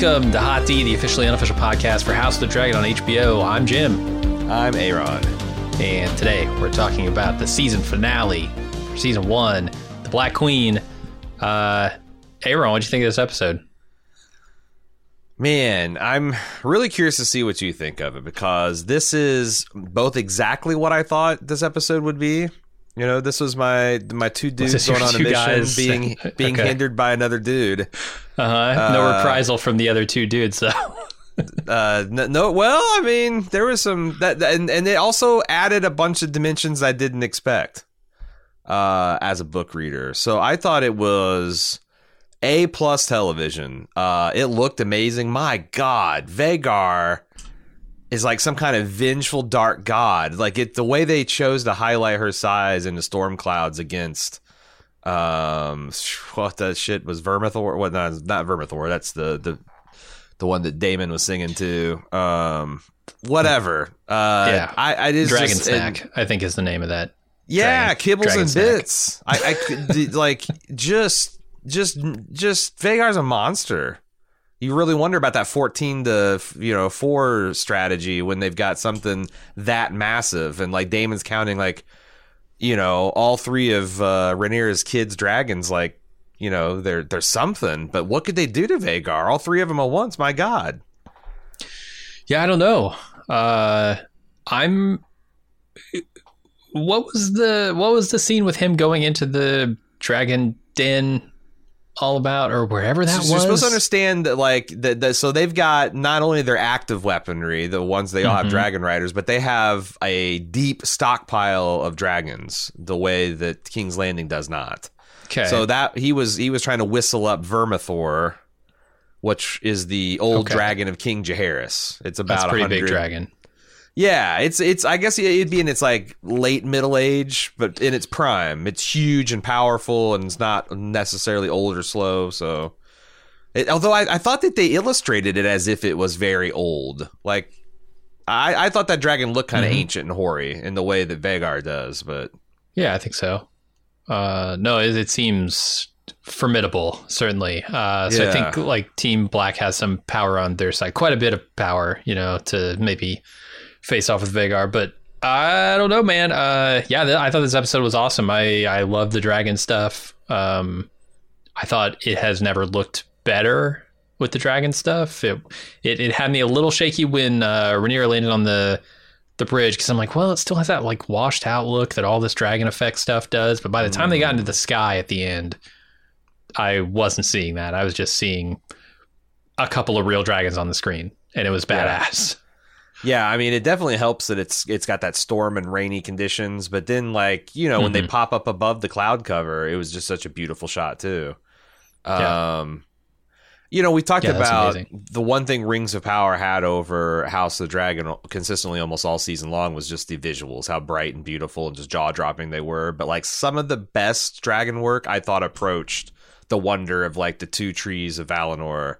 Welcome to Hot D, the officially unofficial podcast for House of the Dragon on HBO. I'm Jim, I'm Aaron. and today we're talking about the season finale for season one, The Black Queen. Uh, Aaron, what'd you think of this episode? Man, I'm really curious to see what you think of it because this is both exactly what I thought this episode would be. You know, this was my my two dudes going on a mission guys? being being Okay. hindered by another dude. Uh-huh. no reprisal from the other two dudes, though. Uh, n- no, well, I mean, there was some that, that- and and it also added a bunch of dimensions I didn't expect uh, as a book reader. So I thought it was a plus television. Uh, it looked amazing. My God, Vhagar is like some kind of vengeful dark god. Like it, the way they chose to highlight her size in the storm clouds against. Um, what that shit was Vermithor? What? No, not Vermithor. That's the the the one that Daemon was singing to. Um, whatever. Uh, Yeah. I, I just Dragon just- Snack, I think, is the name of that. yeah, Dragon- kibbles Dragon and snack. bits. I, I could like just just just Vhagar's a monster. You really wonder about that fourteen to you know four strategy when they've got something that massive and like Daemon's counting like you know all three of uh, Rhaenyra's kids dragons like you know they're they're something. But what could they do to Vhagar? All three of them at once? My God. Yeah, I don't know. Uh, I'm. What was the what was the scene with him going into the dragon den all about, or wherever that So was? You're supposed to understand that, like, that. that- so they've got not only their active weaponry, the ones they all have Mhm. dragon riders, but they have a deep stockpile of dragons, the way that King's Landing does not. Okay. So that he was he was trying to whistle up Vermithor, which is the old Okay. dragon of King Jaehaerys. It's about a pretty 100, big dragon. Yeah, it's it's. I guess it'd be in its like late middle age, but in its prime, it's huge and powerful, and it's not necessarily old or slow. So, it, although I, I thought that they illustrated it as if it was very old, like I, I thought that dragon looked kind of Mhm. ancient and hoary in the way that Vhagar does. But Yeah, I think so. Uh, no, it, it seems formidable, certainly. Uh, so I think like Team Black has some power on their side, quite a bit of power, you know, to maybe face off with Vhagar. But I don't know, man. Uh, yeah, th- I thought this episode was awesome. I I love the dragon stuff. Um, I thought it has never looked better with the dragon stuff. It it, it had me a little shaky when uh, Rhaenyra landed on the the bridge because I'm like, well, it still has that like washed out look that all this dragon effect stuff does. But by the time they got into the sky at the end, I wasn't seeing that. I was just seeing a couple of real dragons on the screen, and it was badass. yeah, I mean, it definitely helps that it's it's got that storm and rainy conditions. But then, like you know, when they Mhm. pop up above the cloud cover, it was just such a beautiful shot too. Yeah. Um, you know, we talked Yeah, about the one thing Rings of Power had over House of the Dragon consistently almost all season long was just the visuals, how bright and beautiful and just jaw dropping they were. But like some of the best dragon work, I thought approached the wonder of like the two trees of Valinor.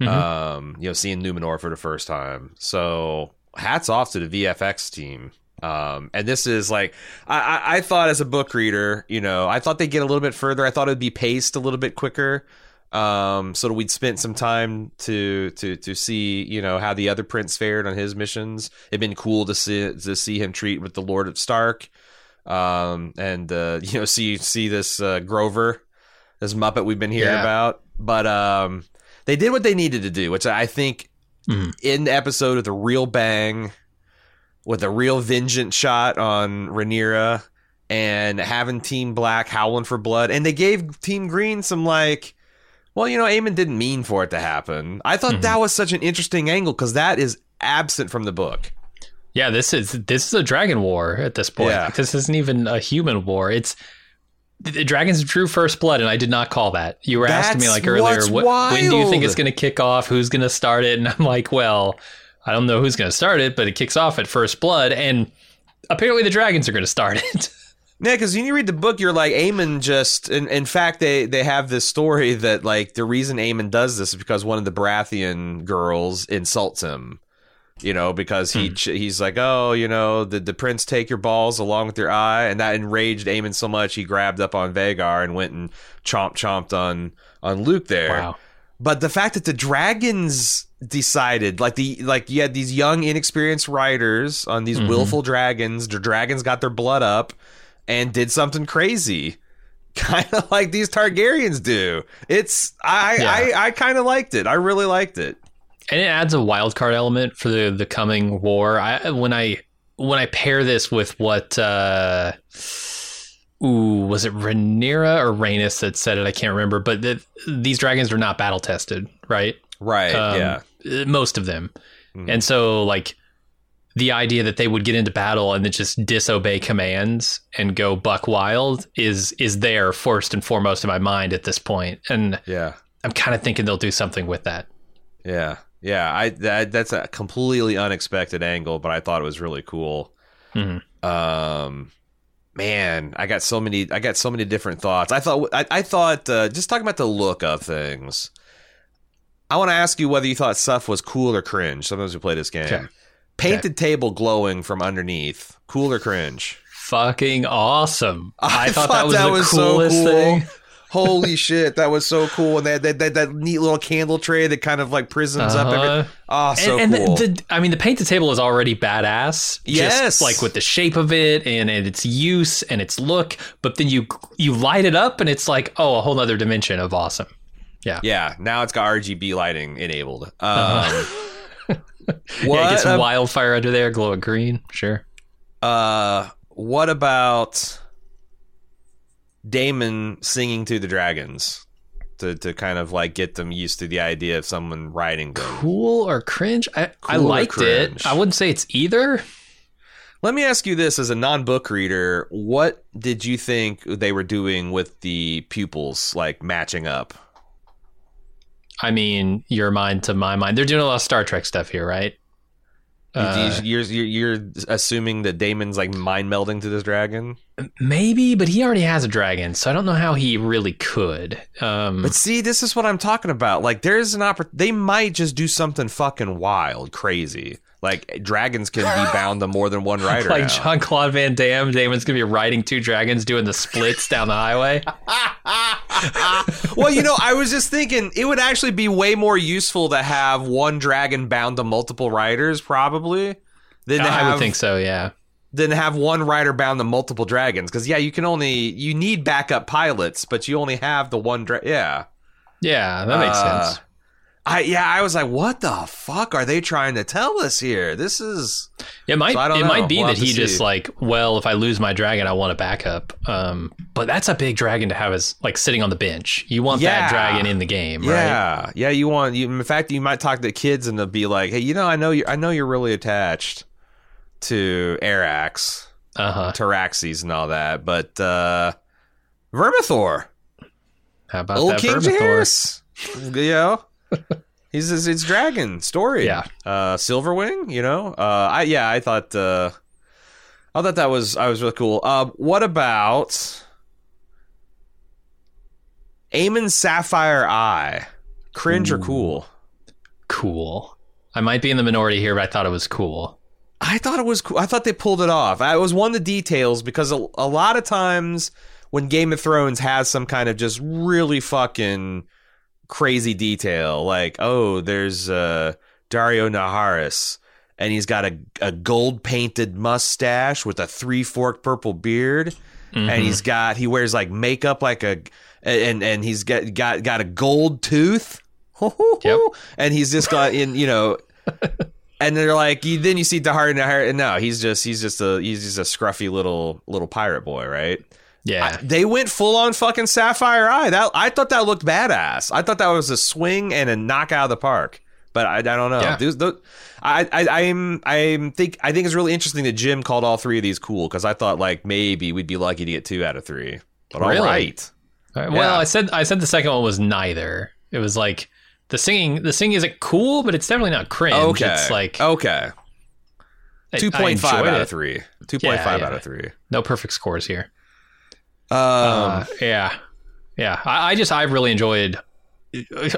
Mhm. Um, you know, seeing Numenor for the first time. So hats off to the VFX team. Um, and this is like I, I, I thought as a book reader, you know, I thought they'd get a little bit further. I thought it'd be paced a little bit quicker. Um, so that we'd spent some time to to to see, you know, how the other prince fared on his missions. It'd been cool to see to see him treat with the Lord of Stark. Um, and uh, you know, see see this uh, Grover, this Muppet we've been hearing Yeah. about. But um they did what they needed to do, which I think Mhm. in the episode with a real bang, with a real vengeance shot on Rhaenyra, and having Team Black howling for blood, and they gave Team Green some like. Well, you know, Aemond didn't mean for it to happen. I thought that was such an interesting angle because that is absent from the book. Yeah, this is this is a dragon war at this point. Yeah. This isn't even a human war. It's the dragons drew first blood, and I did not call that. You were asking me like earlier, what, when do you think it's going to kick off? Who's going to start it? And I'm like, well, I don't know who's going to start it, but it kicks off at first blood, and apparently the dragons are going to start it. Yeah, because when you read the book, you're like Aemond just. In, in fact, they they have this story that like the reason Aemond does this is because one of the Baratheon girls insults him. You know, because he hmm. ch he's like, oh, you know, did the prince take your balls along with your eye? And that enraged Aemond so much he grabbed up on Vhagar and went and chomp chomped on on Luke there. Wow. But the fact that the dragons decided, like the like you had these young, inexperienced riders on these mm-hmm. willful dragons. The dragons got their blood up and did something crazy, kind of like these Targaryens do. It's I Yeah. I, I kind of liked it. I really liked it. And it adds a wild card element for the the coming war. I when I when I pair this with what uh ooh was it Rhaenyra or Rhaenys that said it? I can't remember, but the, these dragons are not battle tested, right? Right? Um, yeah. uh, most of them, Mhm. and so like the idea that they would get into battle and then just disobey commands and go buck wild is is there first and foremost in my mind at this point. point, and Yeah. I'm kind of thinking they'll do something with that. Yeah. Yeah. I that, that's a completely unexpected angle, but I thought it was really cool. Mhm. Um, man, I got so many. I got so many different thoughts. I thought. I, I thought. Uh, just talking about the look of things. I want to ask you whether you thought stuff was cool or cringe. Sometimes we play this game. Okay. Painted table glowing from underneath. Cool or cringe? Fucking awesome! I, I thought, thought that was that the was so coolest cool. thing. Holy shit, that was so cool! And that that, that that neat little candle tray that kind of like prisms up. Uh-huh. Every, oh, so and, and cool. the, the, I mean, the painted table is already badass. Yes. just like with the shape of it and, and its use and its look. But then you you light it up, and it's like, oh, a whole other dimension of awesome. Yeah, yeah. now it's got RGB lighting enabled. Um, Uh-huh. what, yeah, it gets ab- wildfire under there, glowing green. Sure. uh, what about Daemon singing to the dragons to, to kind of like get them used to the idea of someone riding them? Cool or cringe? I, I Cool or liked it. I wouldn't say it's either. Let me ask you this as a non book reader what did you think they were doing with the pupils, like matching up? I mean, your mind to my mind. They're doing a lot of Star Trek stuff here, right? Uh, you're, you're, you're assuming that Daemon's like mind melding to this dragon? maybe, but he already has a dragon, so I don't know how he really could. Um, But see, this is what I'm talking about. Like, there's an oppor- They might just do something fucking wild, crazy. Like, dragons can be bound to more than one rider. like. Jean Claude Van Damme, Daemon's gonna be riding two dragons doing the splits down the highway. well, you know, I was just thinking it would actually be way more useful to have one dragon bound to multiple riders, probably, than I have would think so. Yeah. than have one rider bound to multiple dragons. Because yeah, you can only you need backup pilots, but you only have the one. Dra- yeah. Yeah, that makes Uh, sense. I yeah, I was like, what the fuck are they trying to tell us here? This is It might so it know. might be We'll that he just like, well, if I lose my dragon, I want a backup. Um, but that's a big dragon to have as like sitting on the bench. You want Yeah. that dragon in the game, right? yeah, yeah. You want you. In fact, you might talk to kids and they'll be like, hey, you know, I know you. I know you're really attached to Arrax, Uh huh. Tyraxes, and all that, but uh Vermithor, How about old that King Vermithor? Jaehaerys, you know. He's says it's dragon story. Yeah. Uh Silverwing, you know. Uh I yeah, I thought uh I thought that was I was really cool. Uh what about Aemond Sapphire Eye? Cringe or cool? Cool. I might be in the minority here, but I thought it was cool. I thought it was cool. I thought they pulled it off. I it was one of the details because a, a lot of times when Game of Thrones has some kind of just really fucking crazy detail, like oh, there's uh, Daario Naharis, and he's got a, a gold painted mustache with a three forked purple beard, Mm-hmm. and he's got he wears like makeup like a and and he's got got got a gold tooth. Yep. And he's just got in, you know, and they're like, you, then you see Dahar and no, he's just he's just a he's just a scruffy little little pirate boy, right? Yeah. I- they went full on fucking Sapphire Eye. That I thought that looked badass. I thought that was a swing and a knock out of the park. But I, I don't know. Yeah. Those- those- I, I I'm I'm think I think it's really interesting that Jim called all three of these cool because I thought like maybe we'd be lucky to get two out of three. But Really? right. All right, Well, Yeah. I said I said the second one was neither. It was like the singing. The singing isn't cool, but it's definitely not cringe. Okay. It's like okay. Two point five out it. of three. Two point five Yeah, out yeah. of three. No perfect scores here. Um, Uh, yeah, yeah. I, I just I really enjoyed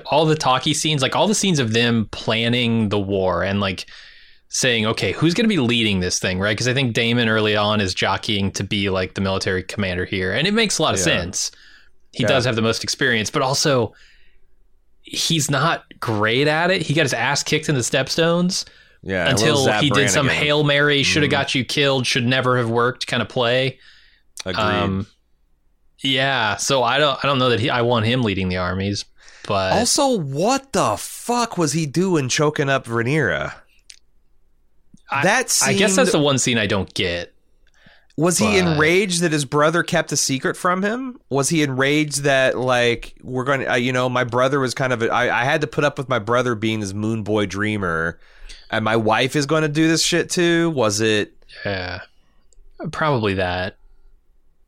all the talky scenes, like all the scenes of them planning the war and like saying, okay, who's going to be leading this thing, right? Because I think Daemon early on is jockeying to be like the military commander here, and it makes a lot of Yeah. sense. He Yeah. does have the most experience, but also he's not great at it. He got his ass kicked in the stepstones yeah. until he did some hail mary, should have Mhm. got you killed, should never have worked kind of play. Agreed. Um, yeah, so I don't I don't know that he I want him leading the armies, but also, what the fuck was he doing choking up Rhaenyra? I- that I guess that's the one scene I don't get. Was he enraged that his brother kept a secret from him? Was he enraged that like we're going to, uh, you know, my brother was kind of, a, I, I had to put up with my brother being this moon boy dreamer, and my wife is going to do this shit too? Was it? Yeah, probably that.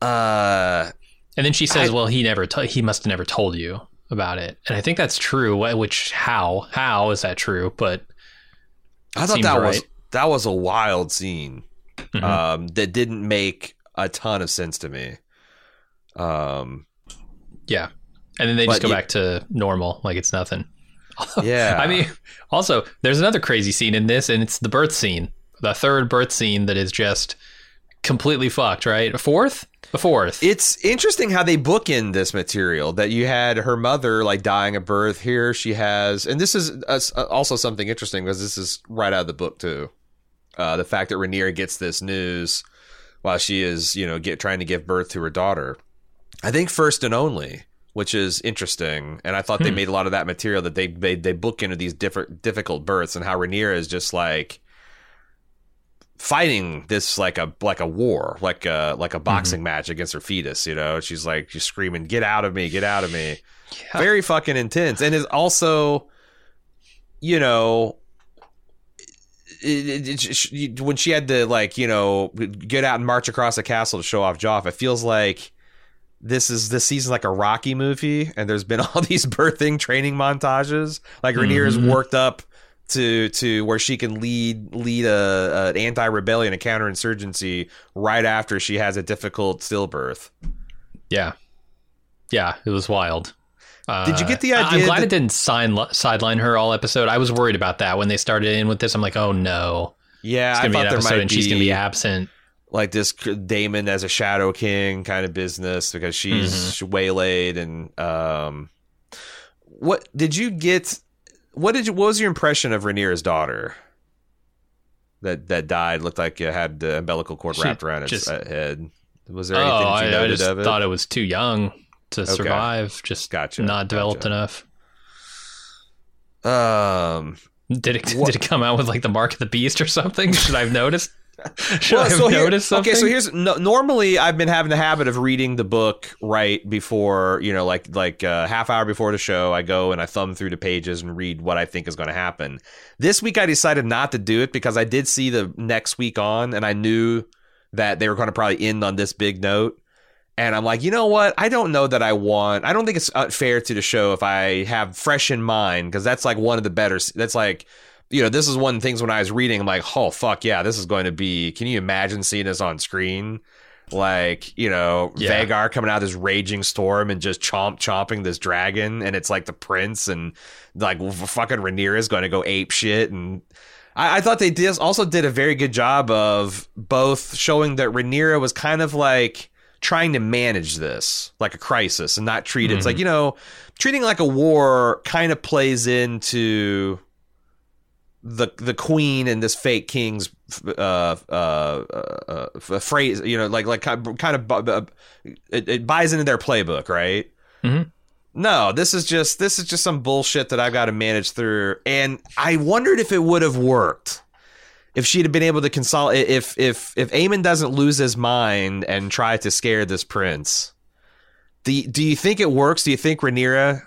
uh And then she says, I- "Well, he never t- he must have never told you about it." And I think that's true. wh- Which how how is that true? But I thought seems that was that was a wild scene Mhm. um, that didn't make a ton of sense to me. Um, yeah, and then they just go you- back to normal, like it's nothing. yeah, I mean, also there's another crazy scene in this, and it's the birth scene, the third birth scene that is just completely fucked. Right, a fourth, a fourth. It's interesting how they book in this material that you had her mother like dying of birth. Here she has, and this is uh, also something interesting because this is right out of the book too. Uh, the fact that Rhaenyra gets this news while she is, you know, get trying to give birth to her daughter. I think first and only, which is interesting. And I thought they Hmm. made a lot of that material that they they, they book into these different difficult births and how Rhaenyra is just like fighting this like a like a war, like a like a boxing match against her fetus. You know, she's like she's screaming, "Get out of me! Get out of me!" Yeah. Very fucking intense, and is also, you know. It, it, it, she- when she had to like you know get out and march across the castle to show off Joff, it feels like this is this season's like a Rocky movie, and there's been all these birthing training montages. Like Rhaenyra's Mhm. worked up to to where she can lead lead a, an anti rebellion, a counterinsurgency right after she has a difficult stillbirth. Yeah, yeah, it was wild. Uh, Did you get the idea? I'm glad that- it didn't sign, sideline her all episode. I was worried about that when they started in with this. I'm like, oh no, Yeah, it's I gonna be thought an there episode might and be, she's gonna be absent. like this Daemon as a Shadow King kind of business because she's Mm-hmm. waylaid and um, what did you get? What did you? What was your impression of Rhaenyra's daughter? That that died looked like it had the umbilical cord She wrapped around its just- uh, head. Was there Oh, anything I, you I just of it? thought it was too young to survive. Just Gotcha, not developed gotcha. enough. um, Did it What- did it come out with like the mark of the beast or something? Should I have noticed? Should I have so here- noticed something? Okay, so here's no, normally I've been having the habit of reading the book right before you know, like like a half hour before the show. I go and I thumb through the pages and read what I think is going to happen. This week I decided not to do it because I did see the next week on, and I knew that they were going to probably end on this big note. And I'm like, you know what? I don't know that I want. I don't think it's uh, fair to the show if I have fresh in mind because that's like one of the better. That's like you know, this is one of the things when I was reading, I'm like, oh fuck yeah, this is going to be. Can you imagine seeing this on screen? Like, you know, Yeah. Vhagar coming out of this raging storm and just chomp chomping this dragon, and it's like the prince and like fucking Rhaenyra is going to go ape shit. And I, I thought they did also did a very good job of both showing that Rhaenyra was kind of like trying to manage this like a crisis and not treat it. It's like mm-hmm. you know, treating like a war kind of plays into the the queen and this fake king's uh uh, uh, uh phrase you know like like kind of, bu- it, it buys into their playbook right Mhm. No, this is just this is just some bullshit that I've got to manage through. And I wondered if it would have worked if she'd have been able to consolidate. If if if Aemond doesn't lose his mind and try to scare this prince, do do you think it works? Do you think Rhaenyra?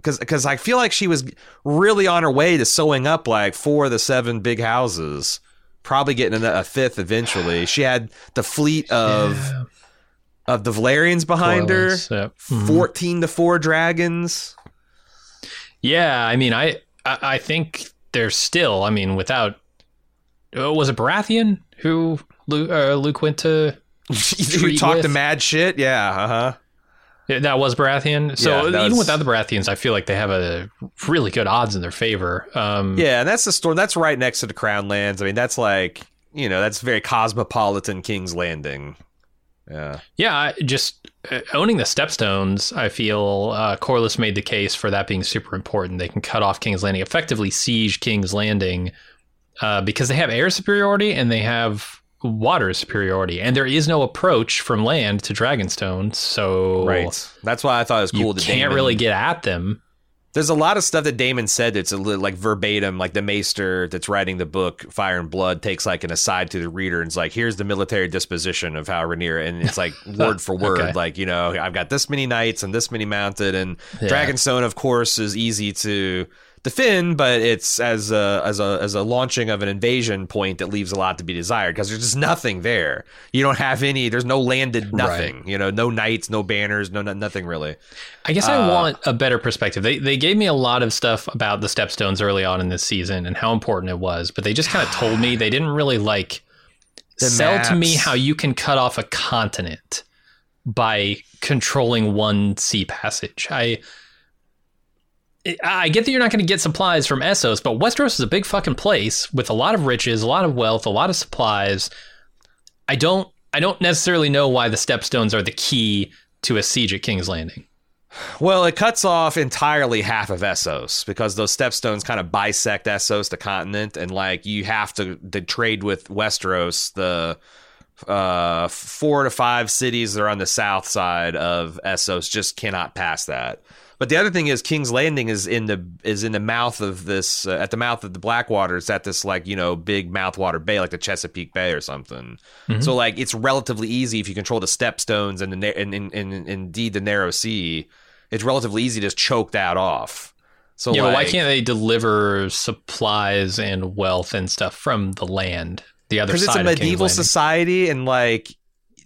Because because I feel like she was really on her way to sewing up like four of the seven big houses, probably getting a, a fifth eventually. She had the fleet of. Yeah. Of the Velaryons behind Corlys, her, yep. Mhm. 14 to 4 dragons. Yeah, I mean, I I I think there's still. I mean, without uh, was it Baratheon who Luke, uh, Luke went to? you Treat talk the mad shit, yeah, uh-huh. Yeah, That was Baratheon. So Yeah, even was- without the Baratheons, I feel like they have a really good odds in their favor. Um, Yeah, and that's the storm. That's right next to the Crown Lands. I mean, that's like you know, that's very cosmopolitan King's Landing. Yeah, Yeah, just uh, owning the Stepstones, I feel uh, Corlys made the case for that being super important. They can cut off King's Landing, effectively siege King's Landing, uh, because they have air superiority and they have water superiority, and there is no approach from land to Dragonstone, so right. That's why I thought it was cool. you can't Daemon- really get at them. There's a lot of stuff that Daemon said that's a little like verbatim, like the maester that's writing the book Fire and Blood takes like an aside to the reader and it's like, here's the military disposition of how Rhaenyra, and it's like word for word, Okay. like you know, I've got this many knights and this many mounted, and Yeah. Dragonstone, of course, is easy to defend, but it's as a as a as a launching of an invasion point that leaves a lot to be desired because there's just nothing there. You don't have any. There's no landed nothing. You know, no knights, no banners, no no- nothing really. I guess Uh, I want a better perspective. They they gave me a lot of stuff about the Stepstones early on in this season and how important it was, but they just kind of told me they didn't really like sell to me how you can cut off a continent by controlling one sea passage. I I get that you're not going to get supplies from Essos, but Westeros is a big fucking place with a lot of riches, a lot of wealth, a lot of supplies. I don't I don't necessarily know why the Stepstones are the key to a siege at King's Landing. Well, it cuts off entirely half of Essos because those stepstones kind of bisect Essos, the continent, and like you have to, trade with Westeros, the uh, four to five cities that are on the south side of Essos just cannot pass that. But the other thing is, King's Landing is in the is in the mouth of this uh, at the mouth of the Blackwater. It's at this like you know big mouthwater bay, like the Chesapeake Bay or something. So like it's relatively easy if you control the stepstones and the and, and, and indeed the narrow sea. It's relatively easy to just choke that off. So Yeah, like, why can't they deliver supplies and wealth and stuff from the land? The other side of the island. because it's a medieval society and like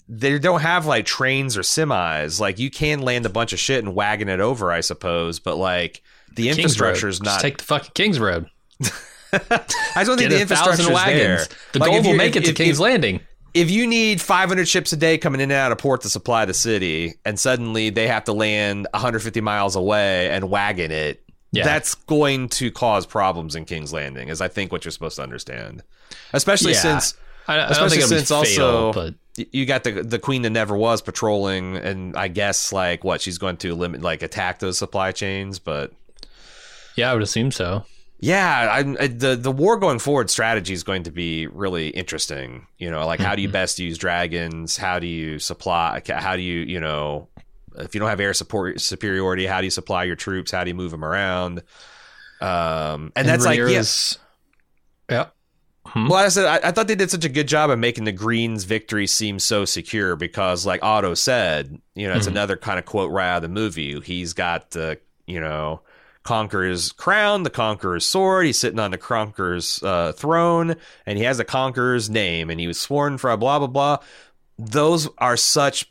they don't have like trains or semis. Like you can land a bunch of shit and wagon it over, I suppose, but like the King's infrastructure is Just not. take the fucking King's Road. I just don't think the infrastructure is there. wagons. The Like, gold will make it to if- King's Landing. if you need 500 ships a day coming in and out of port to supply the city, and suddenly they have to land 150 miles away and wagon it, Yeah. that's going to cause problems in King's Landing, is I think what you're supposed to understand. Especially Yeah. since, I, I don't especially think it'll be since fatal, also but you got the the queen that never was patrolling, and I guess like what she's going to limit, like attack those supply chains, but. yeah, I would assume so. Yeah, I'm, I, the the war going forward strategy is going to be really interesting. You know, like how do you best use dragons? How do you supply? How do you you know if you don't have air support superiority? How do you supply your troops? How do you move them around? Um, and, that's like yeah. Yeah. Well, I said I, I thought they did such a good job of making the Greens' victory seem so secure because, like Otto said, you know, it's Mhm. another kind of quote right out of the movie. He's got the you know Conqueror's crown, the Conqueror's sword. He's sitting on the Conqueror's uh, throne, and he has the Conqueror's name, and he was sworn for a blah blah blah. Those are such.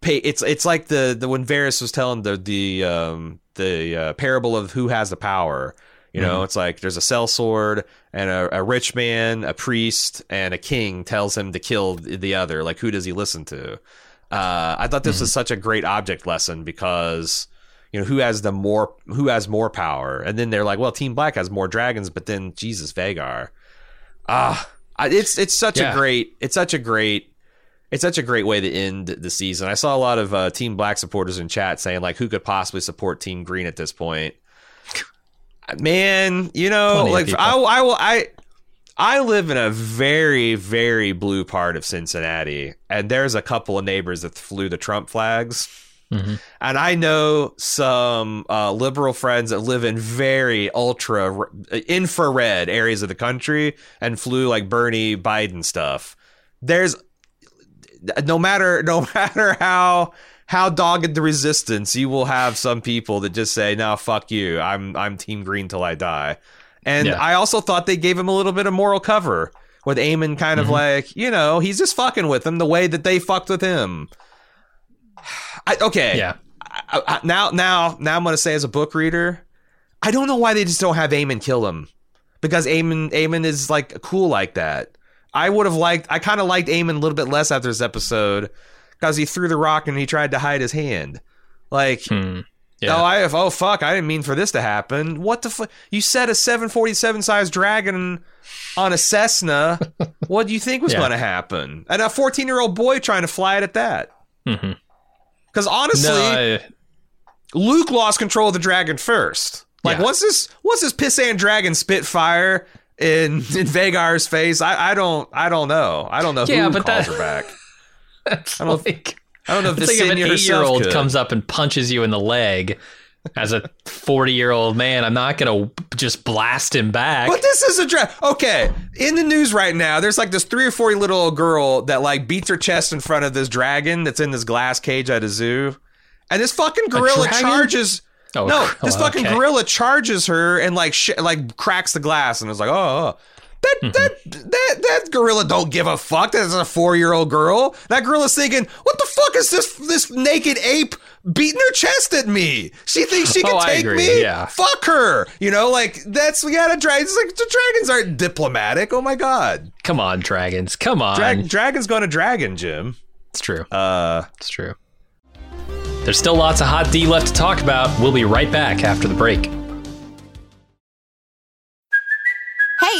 Pay, it's it's like the the when Varys was telling the the um, the uh, parable of who has the power. You know, it's like there's a cell sword and a, a rich man, a priest, and a king tells him to kill the other. Like, who does he listen to? Uh, I thought this was such a great object lesson because you know who has the more who has more power, and then they're like, well, Team Black has more dragons, but then Jesus Vhagar, ah, I- it's it's such Yeah. a great it's such a great it's such a great way to end the season. I saw a lot of uh, Team Black supporters in chat saying like, who could possibly support Team Green at this point? Man, you know, Plenty like. I, I will, I, I live in a very, very blue part of Cincinnati, and there's a couple of neighbors that flew the Trump flags. Mhm. And I know some uh, liberal friends that live in very ultra r- infrared areas of the country and flew like Bernie Biden stuff. There's no matter no matter how how dogged the resistance, you will have some people that just say, "No, fuck you. I'm I'm Team Green till I die." And Yeah. I also thought they gave him a little bit of moral cover with Aemond kind of mm-hmm. like, you know, he's just fucking with them the way that they fucked with him. I, okay, Yeah. I, I, now now now I'm gonna say as a book reader, I don't know why they just don't have Aemond kill him because Aemond Aemond is like cool like that. I would have liked. I kind of liked Aemond a little bit less after this episode because he threw the rock and he tried to hide his hand. Like, Hmm. Yeah. oh, I oh fuck, I didn't mean for this to happen. What the fuck? You set a 747 size dragon on a Cessna. what do you think was Yeah. going to happen? And a 14 year old boy trying to fly it at that. Mhm. Because honestly, no, I- Luke lost control of the dragon first. Like, Yeah. what's this? What's this pissant dragon spit fire in in Vhagar's face? I, I don't I don't know. I don't know Yeah, who but calls that- her back. That's I don't- like, I don't know if it's like if an eight-year-old comes up and punches you in the leg. As a 40 year old man, I'm not going to just blast him back. But this is a dragon. Okay, in the news right now, there's like this three or four little old girl that like beats her chest in front of this dragon that's in this glass cage at a zoo, and this fucking gorilla charges. Oh, no, oh, this fucking okay. gorilla charges her and like sh- like cracks the glass, and it's like, oh, oh. oh. That Mm-hmm. that that that gorilla don't give a fuck. That's a four year old girl. That gorilla's thinking, what the fuck is this this naked ape beating her chest at me? She thinks she can Oh, take me. yeah. Fuck her. You know, like that's we got a dragon. It's like the dragons aren't diplomatic. Oh my god, Come on, dragons. Come on. Drag- dragon's going to dragon, Jim. it's true. Uh, It's true. There's still lots of hot D left to talk about. We'll be right back after the break.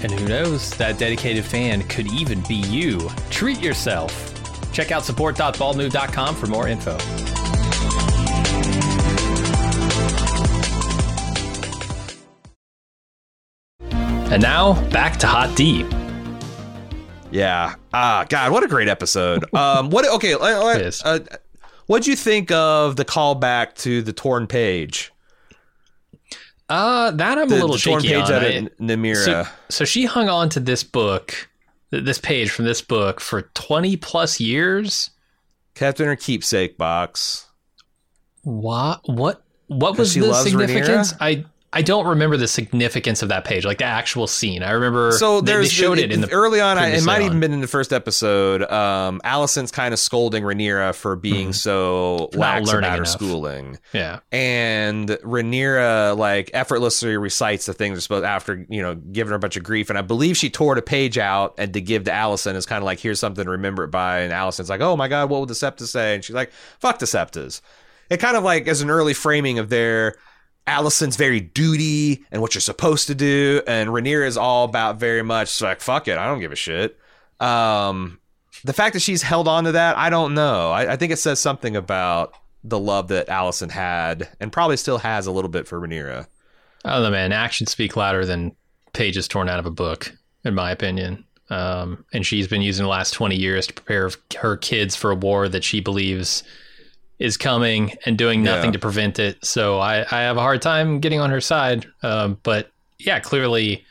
And who knows, that dedicated fan could even be you. Treat yourself. Check out support.baldmove.com for more info. And now, back to Hot D. Yeah. Ah, God, what a great episode. Um, what? Okay. uh, uh. Uh, what'd you think of the callback to the torn page? Uh, that I'm The, a little torn shaky page on. out of Namira. So, so she hung on to this book, this page from this book for 20 plus years. kept in her keepsake box. What? What? What was the significance? Rhaenyra? I I don't remember the significance of that page, like the actual scene. I remember. So they- there's they showed it in the early on. I, it might on. even been in the first episode. Um, Alicent's kind of scolding Rhaenyra for being so Mm-hmm. Not lax learning about her enough. schooling. Yeah. and Rhaenyra like effortlessly recites the things supposed after you know giving her a bunch of grief, and I believe she tore the page out and to give to Alicent is kind of like here's something to remember it by, and Alicent's like, oh my god, what would the Septas say? And she's like, fuck the Septas. It kind of like as an early framing of their Alicent's very duty and what you're supposed to do, and Rhaenyra is all about very much like fuck it, I don't give a shit. Um, the fact that she's held on to that, I don't know. I, I think it says something about the love that Alicent had and probably still has a little bit for Rhaenyra. Don't know, man. Actions speak louder than pages torn out of a book, in my opinion. Um, and she's been using the last 20 years to prepare her kids for a war that she believes is coming and doing nothing Yeah. to prevent it. So I, I have a hard time getting on her side. Um, but yeah, clearly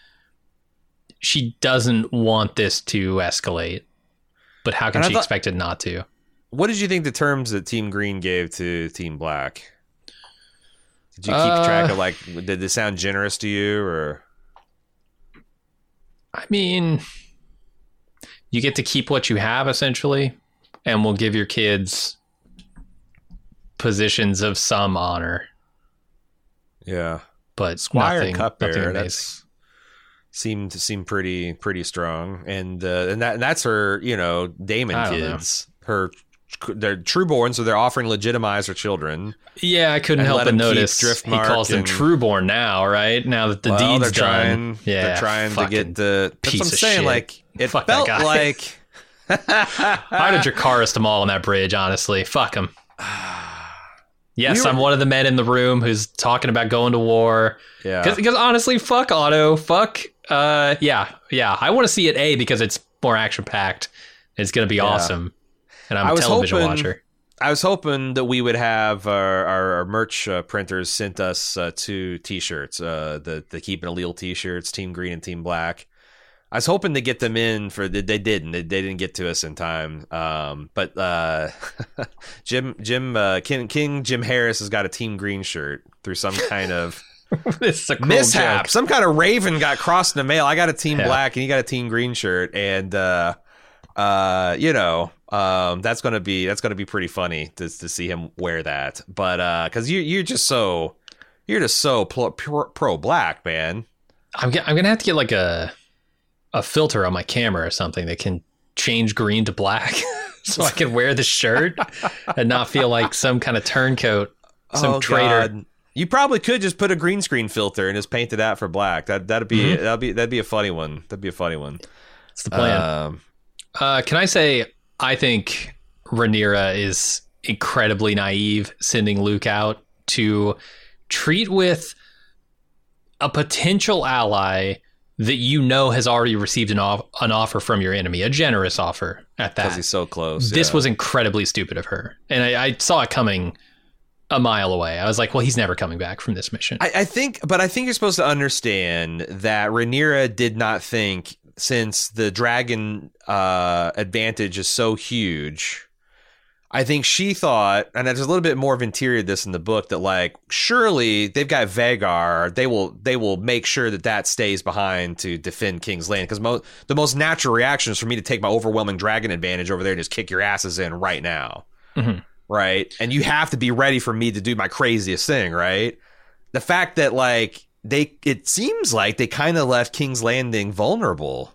she doesn't want this to escalate. But how can she thought- expect it not to? What did you think the terms that Team Green gave to Team Black? Did you keep Uh, track of like? Did this sound generous to you, or I mean, you get to keep what you have essentially, and we'll give your kids positions of some honor, yeah, but Squire nothing, Cupbearer? That's seemed seemed pretty pretty strong, and uh, and that and that's her you know Daemon don't know. kids, her they're trueborn, so they're offering legitimize her children. Yeah, I couldn't help but notice he calls them Trueborn now, right? Now that the well, deed's they're trying, done. Yeah, they're trying to get the. That's what I'm saying. shit. Like it Fuck felt like. I'd have Dracarys them all on that bridge, honestly. Fuck them. Yes, We were- I'm one of the men in the room who's talking about going to war. Yeah. Because honestly, fuck Otto. Fuck. Uh, yeah, yeah. I want to see it A because it's more action packed. It's gonna be Yeah. awesome, and I'm I a television hoping- watcher. I was hoping that we would have our, our, our merch uh, printers sent us uh, two T-shirts, uh, the the Keep It Allele T-shirts, Team Green and Team Black. I was hoping to get them in for the, they didn't they, they didn't get to us in time. Um, but uh, Jim Jim uh, King King Jim Harris has got a Team Green shirt through some kind of a mishap. joke. Some kind of raven got crossed in the mail. I got a Team Yeah. Black and he got a Team Green shirt, and uh, uh, you know, um, that's gonna be that's gonna be pretty funny to to see him wear that. But uh, because you you're just so you're just so pro, pro black, man. I'm, I'm gonna have to get like a a filter on my camera or something that can change green to black, so I can wear the shirt and not feel like some kind of turncoat, some Oh, traitor. God. You probably could just put a green screen filter and just paint it out for black. That that'd be Mm-hmm. that'd be that'd be a funny one. That'd be a funny one. It's the plan. Um, Uh, can I say I think Rhaenyra is incredibly naive sending Luke out to treat with a potential ally that you know has already received an, off- an offer from your enemy, a generous offer at that. because he's so close. This yeah. was incredibly stupid of her, and I, I saw it coming a mile away. I was like, "Well, he's never coming back from this mission." I, I think, but I think you're supposed to understand that Rhaenyra did not think, since the dragon uh, advantage is so huge. I think she thought, and there's a little bit more of interior to this in the book, that like surely they've got Vhagar, they will they will make sure that that stays behind to defend King's Land because mo- the most natural reaction is for me to take my overwhelming dragon advantage over there and just kick your asses in right now Mhm. right? And you have to be ready for me to do my craziest thing, right? The fact that like they it seems like they kind of left King's Landing vulnerable.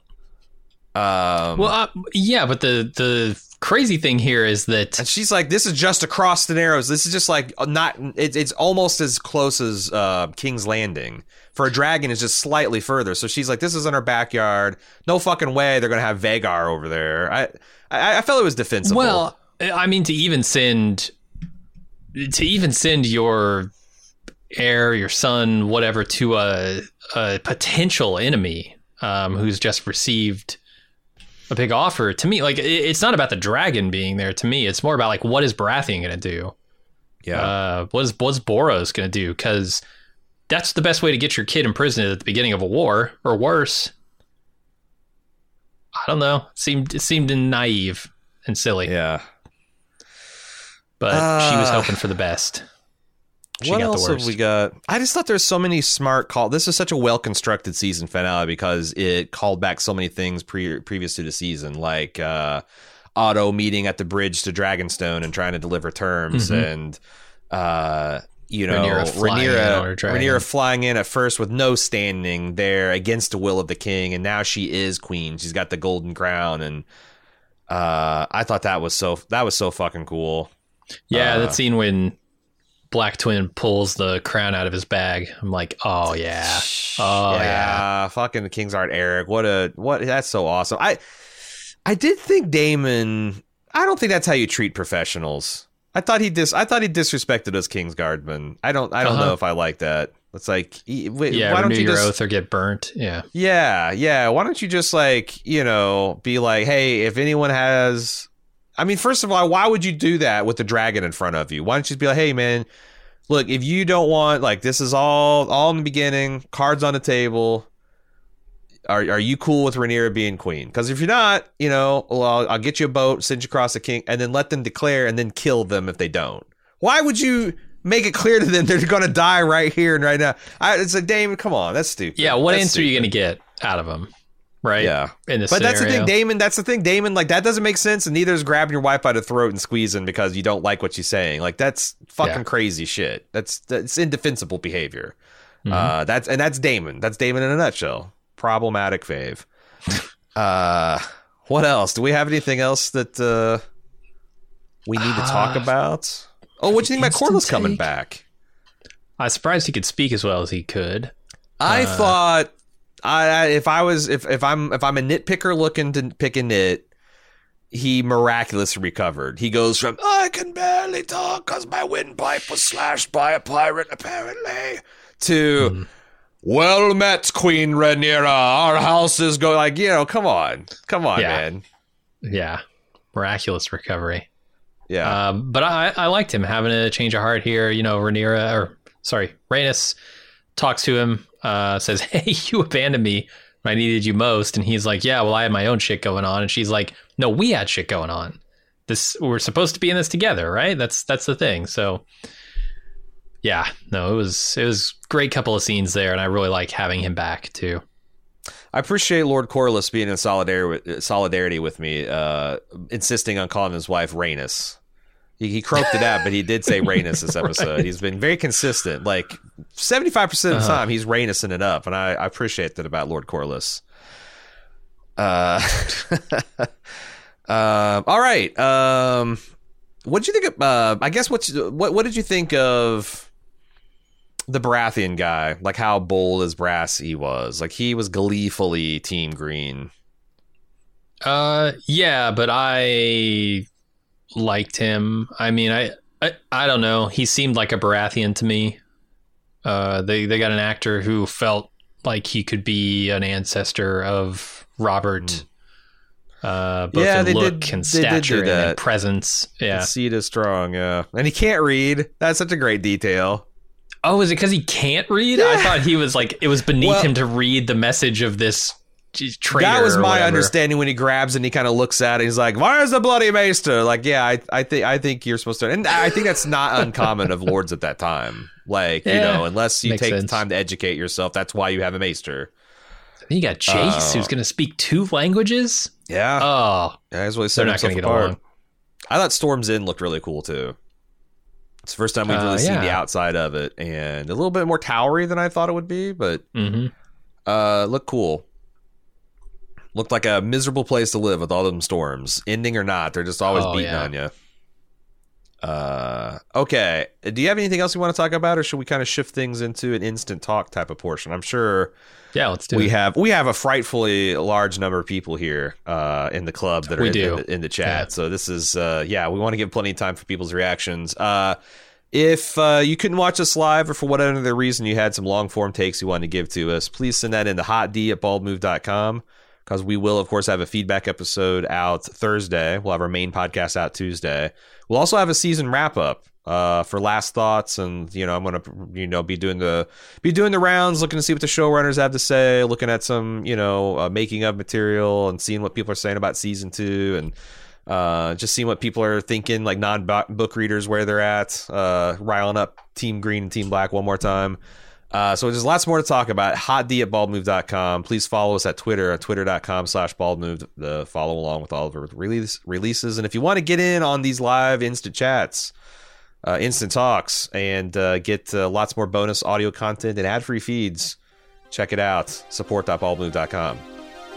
Um well, uh, yeah, but the the crazy thing here is that and she's like, "This is just across the Narrows. This is just like not. It's it's almost as close as uh, King's Landing. For a dragon, is just slightly further. So she's like, "This is in our backyard. No fucking way they're gonna have Vhagar over there." I I, I felt it was defensible. Well, I mean, to even send to even send your heir, your son, whatever, to a, a potential enemy um, who's just received a big offer. To me, like it, it's not about the dragon being there. To me, it's more about like what is Baratheon going to do? yeah, Uh, what is what's Borros going to do? Because that's the best way to get your kid imprisoned at the beginning of a war, or worse. I don't know. It seemed it seemed naive and silly yeah. but she was Uh, hoping for the best. She what else have we got? I just thought there's so many smart call. This is such a well constructed season finale because it called back so many things pre- previous to the season, like uh, Otto meeting at the bridge to Dragonstone and trying to deliver terms, Mhm. and uh, you know Rhaenyra flying in Rhaenyra. Rhaenyra flying in at first with no standing there against the will of the king, and now she is queen. She's got the golden crown, and uh, I thought that was so that was so fucking cool. Yeah, uh, that scene when Black Twin pulls the crown out of his bag. I'm like, oh yeah, oh yeah. fucking the King's Art Eric. What a what that's so awesome. I I did think Daemon I don't think that's how you treat professionals. I thought he dis I thought he disrespected us King's Guardmen. I don't I don't Uh-huh. know if I like that. It's like, wait, Yeah, why don't you your just, oath or get burnt. Yeah. Yeah, yeah. Why don't you just like, you know, be like, hey, if anyone has I mean, first of all, why would you do that with the dragon in front of you? Why don't you just be like, hey man, look, if you don't want like this is all all in the beginning, cards on the table. Are, are you cool with Rhaenyra being queen? Because if you're not, you know, well, I'll, I'll get you a boat, send you across the king, and then let them declare, and then kill them if they don't. Why would you make it clear to them they're going to die right here and right now? I, it's like, Daemon, come on, that's stupid. Yeah. What That's answer are you going to get out of him? Right. Yeah. In this But that's the thing. Daemon. That's the thing, Daemon. Like that doesn't make sense, and neither is grabbing your wife by the throat and squeezing because you don't like what she's saying. Like that's fucking Yeah. crazy shit. That's that's indefensible behavior. Mm-hmm. Uh, that's and that's Daemon. That's Daemon in a nutshell. Problematic fave. uh, what else? Do we have anything else that uh, we need to talk Uh, about? Oh, what do you think about Corlys coming back? I was surprised he could speak as well as he could. I Uh, thought I I- if I was if if I'm if I'm a nitpicker looking to pick a nit, he miraculously recovered. He goes from I can barely talk because my windpipe was slashed by a pirate apparently to Hmm. well met Queen Rhaenyra. Our house is going like you know come on come on Yeah. man Yeah. Miraculous recovery. yeah Um, but I, I liked him having a change of heart here. You know, Rhaenyra, or sorry, Rhaenys talks to him, uh, says, Hey, you abandoned me when I needed you most. And he's like, Yeah, well, I had my own shit going on. And she's like, No, we had shit going on. This we're supposed to be in this together, right? That's that's the thing. So yeah, no, it was it was great couple of scenes there, and I really like having him back too. I appreciate Lord Corlys being in solidarity with, solidarity with me, uh, insisting on calling his wife Rhaenys. He, he croaked it out, but he did say Rhaenys this episode. He's been very consistent. Like 75% of the time, he's Rhaenysing it up, and I, I appreciate that about Lord Corlys. Uh, um, all right. Um, what did you think of, uh, I guess, what, what, what did you think of the Baratheon guy, like how bold as brass he was. Like he was gleefully Team Green. Uh, yeah, but I liked him. I mean, I, I, I don't know. He seemed like a Baratheon to me. Uh, they they got an actor who felt like he could be an ancestor of Robert. Uh, both Yeah, in they look did- and they did do stature and presence. Yeah. Yeah. Seed is strong, yeah. And he can't read. That's such a great detail. Oh, is it because he can't read? I thought he was like it was beneath Well- him to read the message of this. That was my understanding when he grabs and he kind of looks at it. He's like, "Where's the bloody maester?" Like, yeah, I, I think I think you're supposed to, and I think that's not uncommon of lords at that time. Like, you know, unless you take the time to educate yourself, that's why you have a maester. You got Jace, Oh. who's going to speak two languages. Yeah, Oh, yeah that's he they're not going to get apart. along. I thought Storm's End looked really cool too. It's the first time we've Uh, really seen the outside of it, and a little bit more towery than I thought it would be, but hmm uh, looked cool. Looked like a miserable place to live with all them storms, ending or not. They're just always Oh, beating yeah. on you. Uh, okay. Do you have anything else you want to talk about, or should we kind of shift things into an instant talk type of portion? I'm sure Yeah, let's do we it. have we have a frightfully large number of people here uh, in the club that are We in, do. in the, in the chat. Yeah. So this is uh, yeah, we want to give plenty of time for people's reactions. Uh, if uh, you couldn't watch us live or for whatever reason you had some long form takes you wanted to give to us, please send that in to hotd at baldmove.com because we will, of course, have a feedback episode out Thursday. We'll have our main podcast out Tuesday. We'll also have a season wrap up uh, for last thoughts, and you know, I'm gonna you know be doing the be doing the rounds, looking to see what the showrunners have to say, looking at some you know uh, making of material, and seeing what people are saying about season two, and uh, just seeing what people are thinking, like non book readers where they're at, uh, riling up Team Green and Team Black one more time. Uh, so there's lots more to talk about. Hotd at baldmove.com. Please follow us at Twitter at twitter.com slash baldmove to follow along with all of our release, releases. And if you want to get in on these live instant chats, uh, instant talks, and uh, get uh, lots more bonus audio content and ad free feeds, check it out. Support.baldmove.com.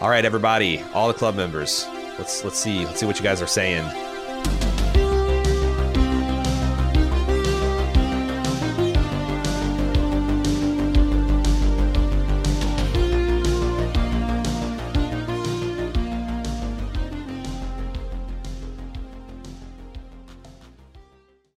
All right, everybody, all the club members, let's let's see let's see what you guys are saying.